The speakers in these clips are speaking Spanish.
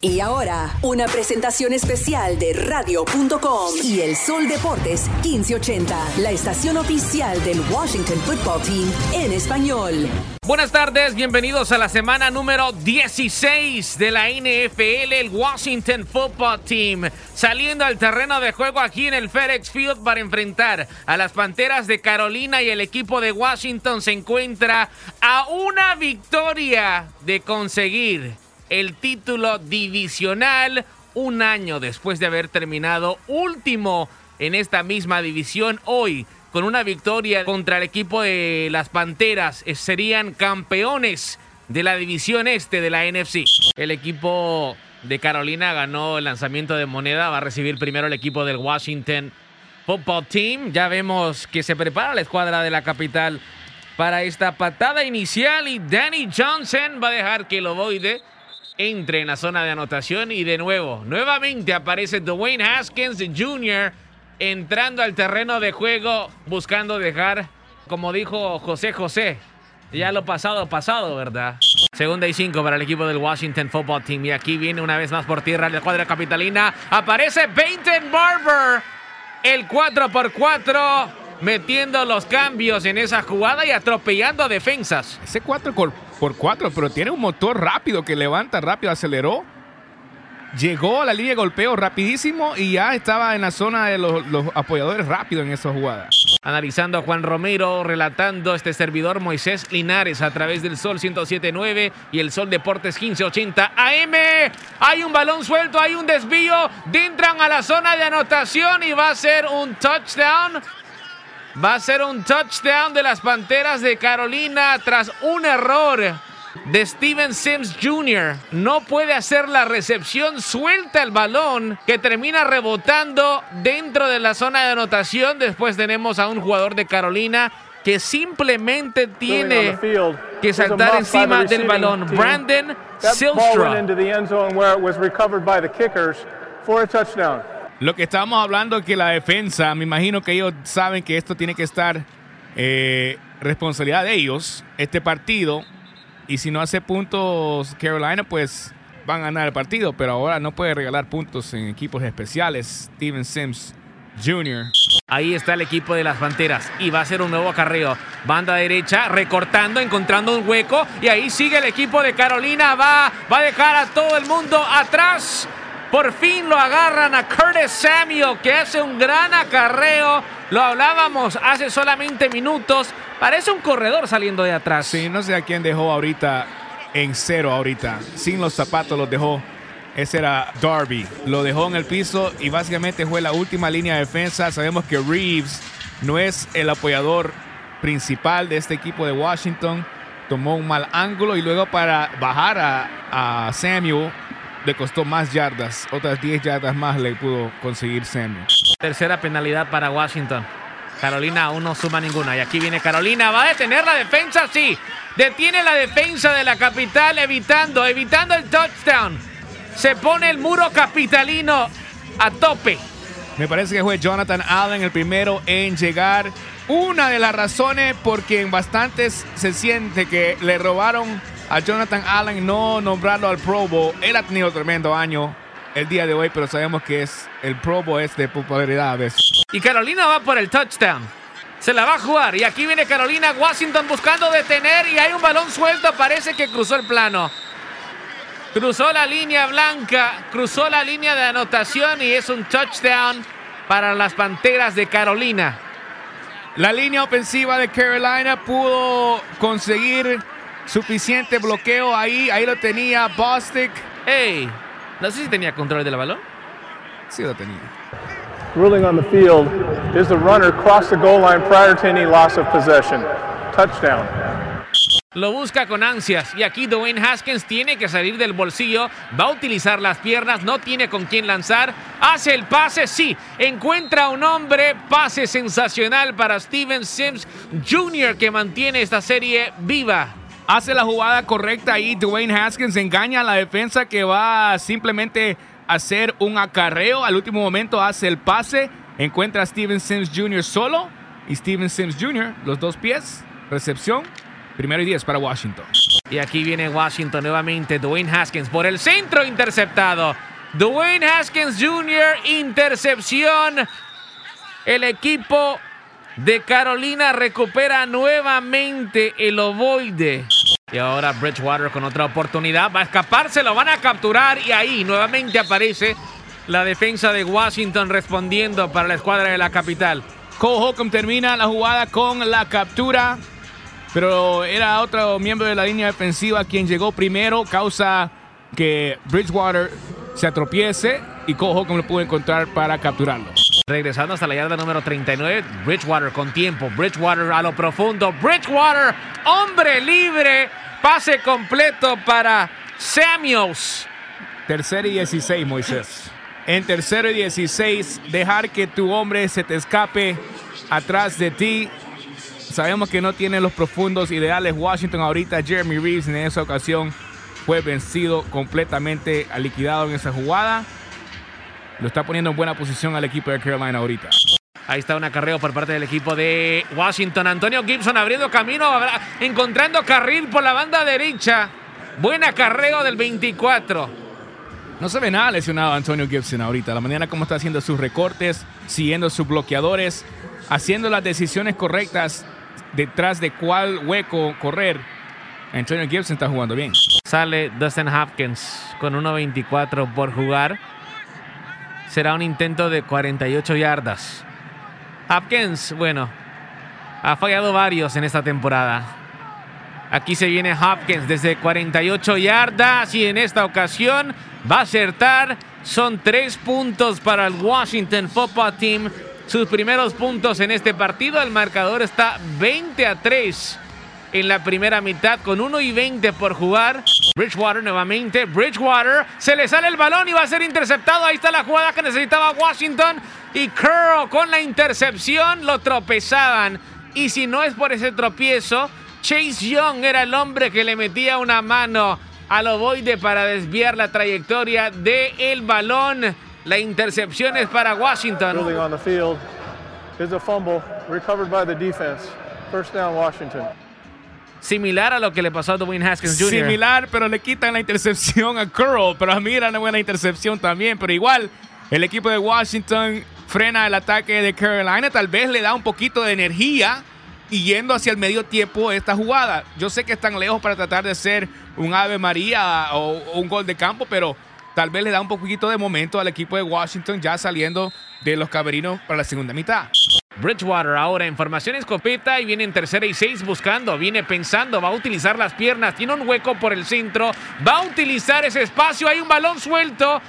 Y ahora, una presentación especial de radio.com y el Sol Deportes 1580, la estación oficial del Washington Football Team en español. Buenas tardes, bienvenidos a la semana número 16 de la NFL, el Washington Football Team, saliendo al terreno de juego aquí en el FedEx Field para enfrentar a las Panteras de Carolina y el equipo de Washington se encuentra a una victoria de conseguir el título divisional un año después de haber terminado último en esta misma división hoy con una victoria contra el equipo de las Panteras eh, serían campeones de la división este de la NFC. El equipo de Carolina ganó el lanzamiento de moneda, va a recibir primero el equipo del Washington Football Team. Ya vemos que se prepara la escuadra de la capital para esta patada inicial y Danny Johnson va a dejar que el ovoide entre en la zona de anotación y de nuevo, nuevamente aparece Dwayne Haskins Jr. entrando al terreno de juego buscando dejar, como dijo José José, ya lo pasado, pasado, ¿verdad? Segunda y cinco para el equipo del Washington Football Team. Y aquí viene una vez más por tierra la cuadra capitalina. Aparece Peyton Barber, el 4 por 4 metiendo los cambios en esa jugada y atropellando defensas. Ese 4 por 4, pero tiene un motor rápido que levanta rápido, aceleró. Llegó a la línea de golpeo rapidísimo y ya estaba en la zona de los, apoyadores rápido en esa jugada. Analizando a Juan Romero, relatando este servidor Moisés Linares a través del Sol 107.9 y el Sol Deportes 1580 AM. Hay un balón suelto, hay un desvío, entran a la zona de anotación y va a ser un touchdown Va a ser un touchdown de las Panteras de Carolina tras un error de Steven Sims Jr. No puede hacer la recepción, suelta el balón que termina rebotando dentro de la zona de anotación. Después tenemos a un jugador de Carolina que simplemente tiene que saltar encima del balón. Brandon Silstra. Lo que estábamos hablando es que la defensa, me imagino que ellos saben que esto tiene que estar eh, responsabilidad de ellos, este partido. Y si no hace puntos Carolina, pues van a ganar el partido. Pero ahora no puede regalar puntos en equipos especiales. Steven Sims Jr. Ahí está el equipo de las Panteras y va a ser un nuevo acarreo. Banda derecha, recortando, encontrando un hueco. Y ahí sigue el equipo de Carolina. Va, va a dejar a todo el mundo atrás. Por fin lo agarran a Curtis Samuel, que hace un gran acarreo. Lo hablábamos hace solamente minutos. Parece un corredor saliendo de atrás. Sí, no sé a quién dejó ahorita en cero ahorita. Sin los zapatos los dejó. Ese era Darby. Lo dejó en el piso y básicamente fue la última línea de defensa. Sabemos que Reeves no es el apoyador principal de este equipo de Washington. Tomó un mal ángulo y luego para bajar a, a Samuel le costó más yardas, otras 10 yardas más le pudo conseguir Samuel. Tercera penalidad para Washington. Carolina aún no suma ninguna. Y aquí viene Carolina. ¿Va a detener la defensa? Sí. Detiene la defensa de la capital, evitando, evitando el touchdown. Se pone el muro capitalino a tope. Me parece que fue Jonathan Allen el primero en llegar. Una de las razones porque en bastantes se siente que le robaron a Jonathan Allen no nombrarlo al Pro Bowl. Él ha tenido tremendo año el día de hoy, pero sabemos que es el Pro Bowl es de popularidad. Y Carolina va por el touchdown. Se la va a jugar. Y aquí viene Carolina Washington buscando detener. Y hay un balón suelto. Parece que cruzó el plano. Cruzó la línea blanca. Cruzó la línea de anotación. Y es un touchdown para las Panteras de Carolina. La línea ofensiva de Carolina pudo conseguir Suficiente bloqueo ahí. Ahí lo tenía Bostic. Hey, no sé si tenía control del balón. Sí lo tenía. Ruling on the field is the runner crossed the goal line prior to any loss of possession. Touchdown. Lo busca con ansias y aquí Dwayne Haskins tiene que salir del bolsillo, va a utilizar las piernas, no tiene con quién lanzar, hace el pase, sí, encuentra un hombre, pase sensacional para Steven Sims Jr. que mantiene esta serie viva hace la jugada correcta y Dwayne Haskins engaña a la defensa que va simplemente a hacer un acarreo. Al último momento hace el pase, encuentra a Steven Sims Jr. solo y Steven Sims Jr. los dos pies, recepción, primero y diez para Washington. Y aquí viene Washington nuevamente. Dwayne Haskins por el centro interceptado. Dwayne Haskins Jr. intercepción. El equipo de Carolina recupera nuevamente el ovoide. Y ahora Bridgewater con otra oportunidad. Va a escaparse, lo van a capturar. Y ahí nuevamente aparece la defensa de Washington respondiendo para la escuadra de la capital. Cole Holcomb termina la jugada con la captura. Pero era otro miembro de la línea defensiva quien llegó primero. Causa que Bridgewater se atropiece y Cole Holcomb lo pudo encontrar para capturarlo. Regresando hasta la yarda número 39, Bridgewater con tiempo, Bridgewater a lo profundo, Bridgewater, hombre libre, pase completo para Samuels. Tercero y 16, Moisés. En tercero y 16, dejar que tu hombre se te escape atrás de ti. Sabemos que no tiene los profundos ideales Washington ahorita. Jeremy Reeves en esa ocasión fue vencido completamente, liquidado en esa jugada. Lo está poniendo en buena posición al equipo de Carolina ahorita. Ahí está un acarreo por parte del equipo de Washington. Antonio Gibson abriendo camino, encontrando carril por la banda derecha. Buen acarreo del 24. No se ve nada lesionado Antonio Gibson ahorita. La manera como está haciendo sus recortes, siguiendo sus bloqueadores, haciendo las decisiones correctas detrás de cuál hueco correr. Antonio Gibson está jugando bien. Sale Dustin Hopkins con 1.24 por jugar será un intento de 48 yardas. Hopkins, bueno, ha fallado varios en esta temporada. Aquí se viene Hopkins desde 48 yardas y en esta ocasión va a acertar. Son tres puntos para el Washington Football Team. Sus primeros puntos en este partido. El marcador está 20 a 3 en la primera mitad con 1 y 20 por jugar. Bridgewater nuevamente. Bridgewater se le sale el balón y va a ser interceptado. Ahí está la jugada que necesitaba Washington. Y Curl con la intercepción lo tropezaban. Y si no es por ese tropiezo, Chase Young era el hombre que le metía una mano al ovoide para desviar la trayectoria del el balón. La intercepción es para Washington. on the field is a fumble recovered by the defense. First down Washington. Similar a lo que le pasó a Dwayne Haskins Jr. Similar, pero le quitan la intercepción a Curl. Pero a mí era una buena intercepción también. Pero igual, el equipo de Washington frena el ataque de Carolina. Tal vez le da un poquito de energía y yendo hacia el medio tiempo esta jugada. Yo sé que están lejos para tratar de ser un Ave María o, un gol de campo, pero tal vez le da un poquito de momento al equipo de Washington ya saliendo de los caberinos para la segunda mitad. Bridgewater ahora en formación escopeta y viene en tercera y seis buscando, viene pensando, va a utilizar las piernas, tiene un hueco por el centro, va a utilizar ese espacio, hay un balón suelto.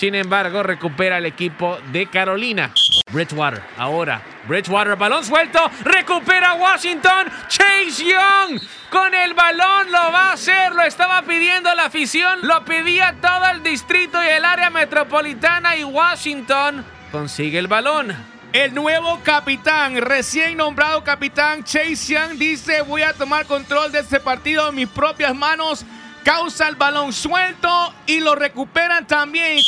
Sin embargo, recupera el equipo de Carolina. Bridgewater, ahora. Bridgewater, balón suelto. Recupera Washington. Chase Young con el balón lo va a hacer. Lo estaba pidiendo la afición. Lo pedía todo el distrito y el área metropolitana. Y Washington consigue el balón. El nuevo capitán, recién nombrado capitán Chase Young, dice: Voy a tomar control de este partido en mis propias manos. Causa el balón suelto y lo recuperan también.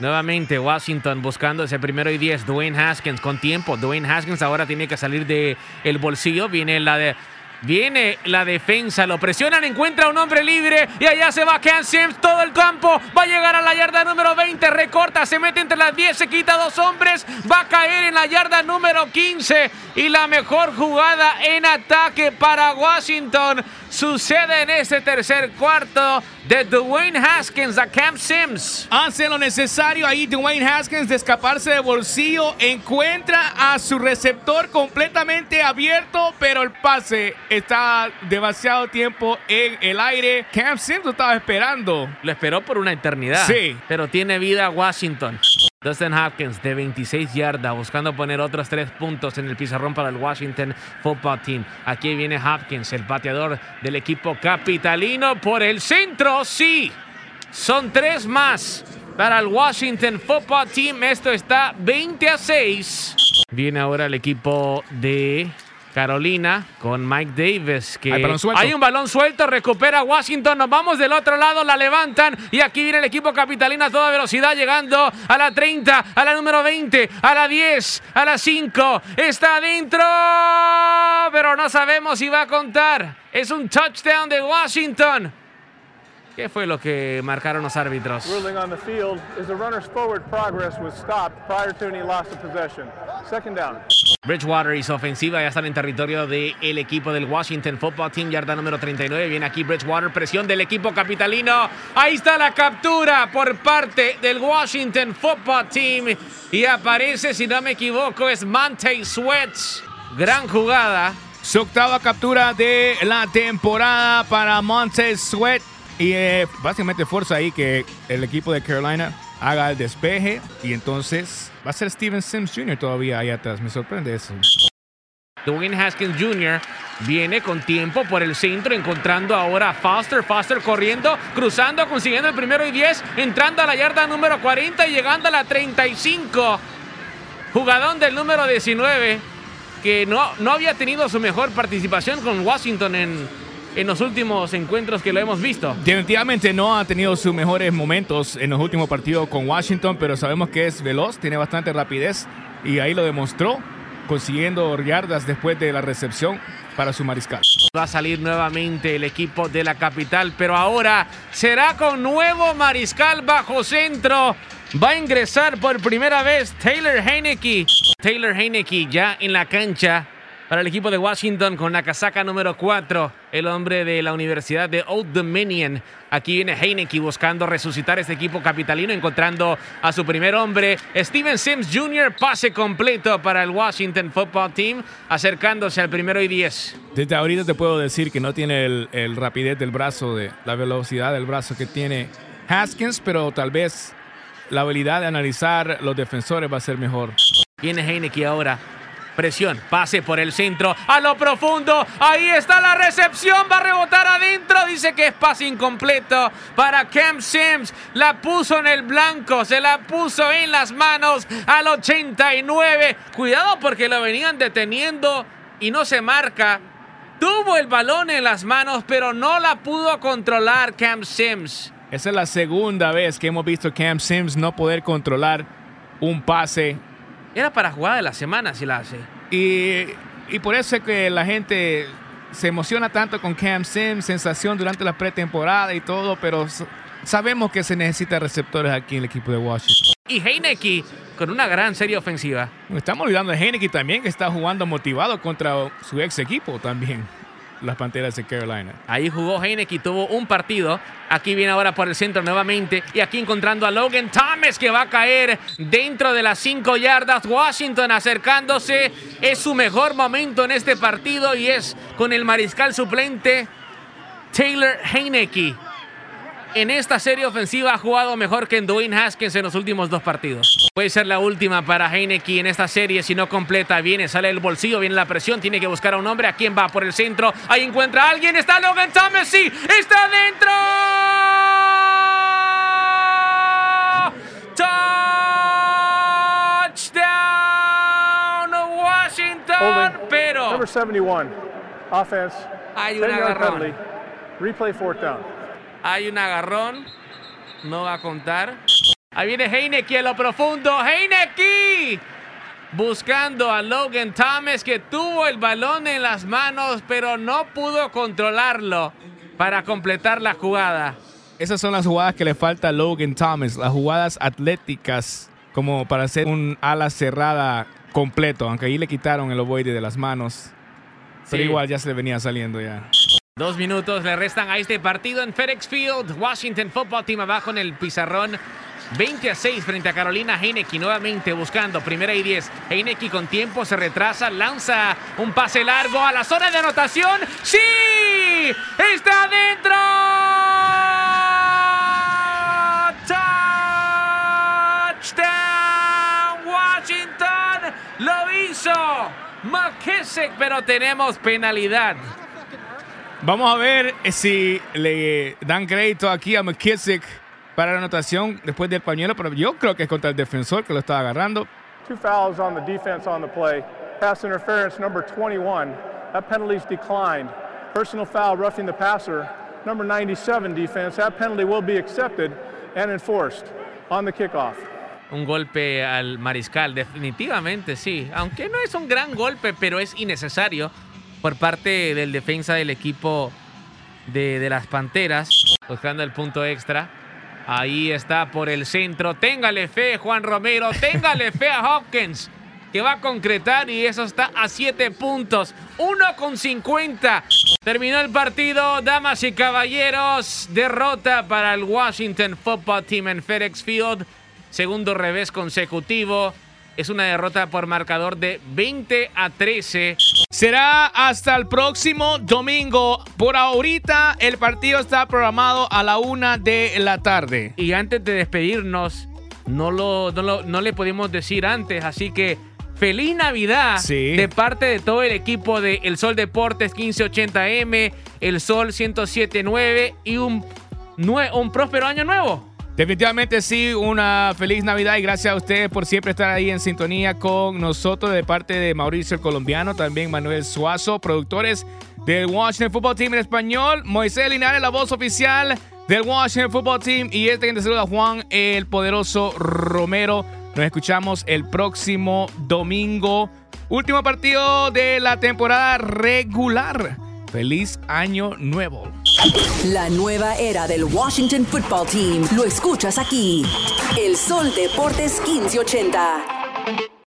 Nuevamente Washington buscando ese primero y diez. Dwayne Haskins con tiempo. Dwayne Haskins ahora tiene que salir de el bolsillo. Viene la de Viene la defensa, lo presionan, encuentra un hombre libre y allá se va Cam Sims, todo el campo, va a llegar a la yarda número 20, recorta, se mete entre las 10, se quita dos hombres, va a caer en la yarda número 15 y la mejor jugada en ataque para Washington sucede en este tercer cuarto de Dwayne Haskins a Cam Sims. Hace lo necesario ahí Dwayne Haskins de escaparse de bolsillo, encuentra a su receptor completamente abierto, pero el pase está demasiado tiempo en el aire. Cam Sims lo estaba esperando. Lo esperó por una eternidad. Sí. Pero tiene vida Washington. Dustin Hopkins de 26 yardas buscando poner otros tres puntos en el pizarrón para el Washington Football Team. Aquí viene Hopkins, el pateador del equipo capitalino por el centro. Sí, son tres más para el Washington Football Team. Esto está 20 a 6. Viene ahora el equipo de Carolina con Mike Davis. Que Hay un balón suelto, recupera Washington. Nos vamos del otro lado, la levantan. Y aquí viene el equipo capitalino a toda velocidad, llegando a la 30, a la número 20, a la 10, a la 5. Está adentro, pero no sabemos si va a contar. Es un touchdown de Washington. ¿Qué fue lo que marcaron los árbitros? Ruling on the field is the runner's forward progress was stopped prior to any loss of possession. Second down. Bridgewater hizo ofensiva, ya están en territorio del equipo del Washington Football Team, yarda número 39. Viene aquí Bridgewater, presión del equipo capitalino. Ahí está la captura por parte del Washington Football Team. Y aparece, si no me equivoco, es Monte Sweat. Gran jugada. Su octava captura de la temporada para Montez Sweat. Y eh, básicamente fuerza ahí que el equipo de Carolina haga el despeje. Y entonces va a ser Steven Sims Jr. todavía ahí atrás. Me sorprende eso. Dwayne Haskins Jr. viene con tiempo por el centro, encontrando ahora a Foster. Foster corriendo, cruzando, consiguiendo el primero y 10, entrando a la yarda número 40 y llegando a la 35. Jugadón del número 19, que no, no había tenido su mejor participación con Washington en, en los últimos encuentros que lo hemos visto. Definitivamente no ha tenido sus mejores momentos en los últimos partidos con Washington, pero sabemos que es veloz, tiene bastante rapidez y ahí lo demostró, consiguiendo yardas después de la recepción para su mariscal. Va a salir nuevamente el equipo de la capital, pero ahora será con nuevo mariscal bajo centro. Va a ingresar por primera vez Taylor Heineke. Taylor Heineke ya en la cancha para el equipo de Washington con la casaca número 4, el hombre de la Universidad de Old Dominion. Aquí viene Heineke buscando resucitar este equipo capitalino, encontrando a su primer hombre, Steven Sims Jr., pase completo para el Washington Football Team, acercándose al primero y 10. Desde ahorita te puedo decir que no tiene el, el rapidez del brazo, de, la velocidad del brazo que tiene Haskins, pero tal vez la habilidad de analizar los defensores va a ser mejor. Viene Heineke ahora. Presión, pase por el centro, a lo profundo. Ahí está la recepción, va a rebotar adentro. Dice que es pase incompleto para Cam Sims. La puso en el blanco, se la puso en las manos al 89. Cuidado porque lo venían deteniendo y no se marca. Tuvo el balón en las manos, pero no la pudo controlar Cam Sims. Esa es la segunda vez que hemos visto Cam Sims no poder controlar un pase Era para jugada de la semana si la hace. Y, y por eso es que la gente se emociona tanto con Cam Sims, sensación durante la pretemporada y todo, pero sabemos que se necesita receptores aquí en el equipo de Washington. Y Heineke con una gran serie ofensiva. Estamos olvidando de Heineke también, que está jugando motivado contra su ex equipo también, las Panteras de Carolina. Ahí jugó Heineke tuvo un partido. Aquí viene ahora por el centro nuevamente. Y aquí encontrando a Logan Thomas que va a caer dentro de las 5 yardas. Washington acercándose. Es su mejor momento en este partido y es con el mariscal suplente Taylor Heineke. En esta serie ofensiva ha jugado mejor que en Dwayne Haskins en los últimos dos partidos. Puede ser la última para Heineke en esta serie si no completa. Viene, sale del bolsillo, viene la presión, tiene que buscar a un hombre. ¿A quién va por el centro? Ahí encuentra a alguien. Está Logan Thomas, sí, está dentro. Touchdown Washington, pero Number 71. Offense. hay un 10 yard agarrón. Replay fourth down. Hay un agarrón. No va a contar. Ahí viene Heineke a lo profundo. Heineke. Buscando a Logan Thomas que tuvo el balón en las manos pero no pudo controlarlo para completar la jugada. Esas son las jugadas que le falta a Logan Thomas, las jugadas atléticas como para hacer un ala cerrada completo, aunque ahí le quitaron el ovoide de las manos. Pero igual ya se le venía saliendo ya. Dos minutos le restan a este partido en FedEx Field. Washington Football Team abajo en el pizarrón. 20 a 6 frente a Carolina Heineke nuevamente buscando primera y 10. Heineke con tiempo se retrasa, lanza un pase largo a la zona de anotación. ¡Sí! ¡Está adentro! ¡Touchdown! Washington lo hizo. McKissick, pero tenemos penalidad. Vamos a ver si le dan crédito aquí a McKissick para la anotación después del pañuelo, pero yo creo que es contra el defensor que lo estaba agarrando. Two fouls on the defense on the play. pass interference number 21. That penalty's declined. Personal foul roughing the passer, number 97 defense. That penalty will be accepted and enforced on the kickoff. Un golpe al mariscal, definitivamente sí. Aunque no es un gran golpe, pero es innecesario por parte del defensa del equipo de, de las Panteras, buscando el punto extra. Ahí está por el centro. Téngale fe, Juan Romero. Téngale fe a Hopkins, que va a concretar y eso está a 7 puntos. 1 con 50. Terminó el partido, damas y caballeros. Derrota para el Washington Football Team en FedEx Field. Segundo revés consecutivo. Es una derrota por marcador de 20 a 13. Será hasta el próximo domingo. Por ahorita el partido está programado a la una de la tarde. Y antes de despedirnos, no, lo, no, lo- no le pudimos decir antes, así que feliz Navidad Sí. de parte de todo el equipo de El Sol Deportes 1580M, El Sol 1079 y un, un próspero año nuevo. Definitivamente sí, una feliz Navidad y gracias a ustedes por siempre estar ahí en sintonía con nosotros de parte de Mauricio el Colombiano, también Manuel Suazo, productores del Washington Football Team en español, Moisés Linares, la voz oficial del Washington Football Team y este que te saluda Juan el Poderoso Romero. Nos escuchamos el próximo domingo, último partido de la temporada regular. Feliz año nuevo. La nueva era del Washington Football Team. Lo escuchas aquí. El Sol Deportes 1580.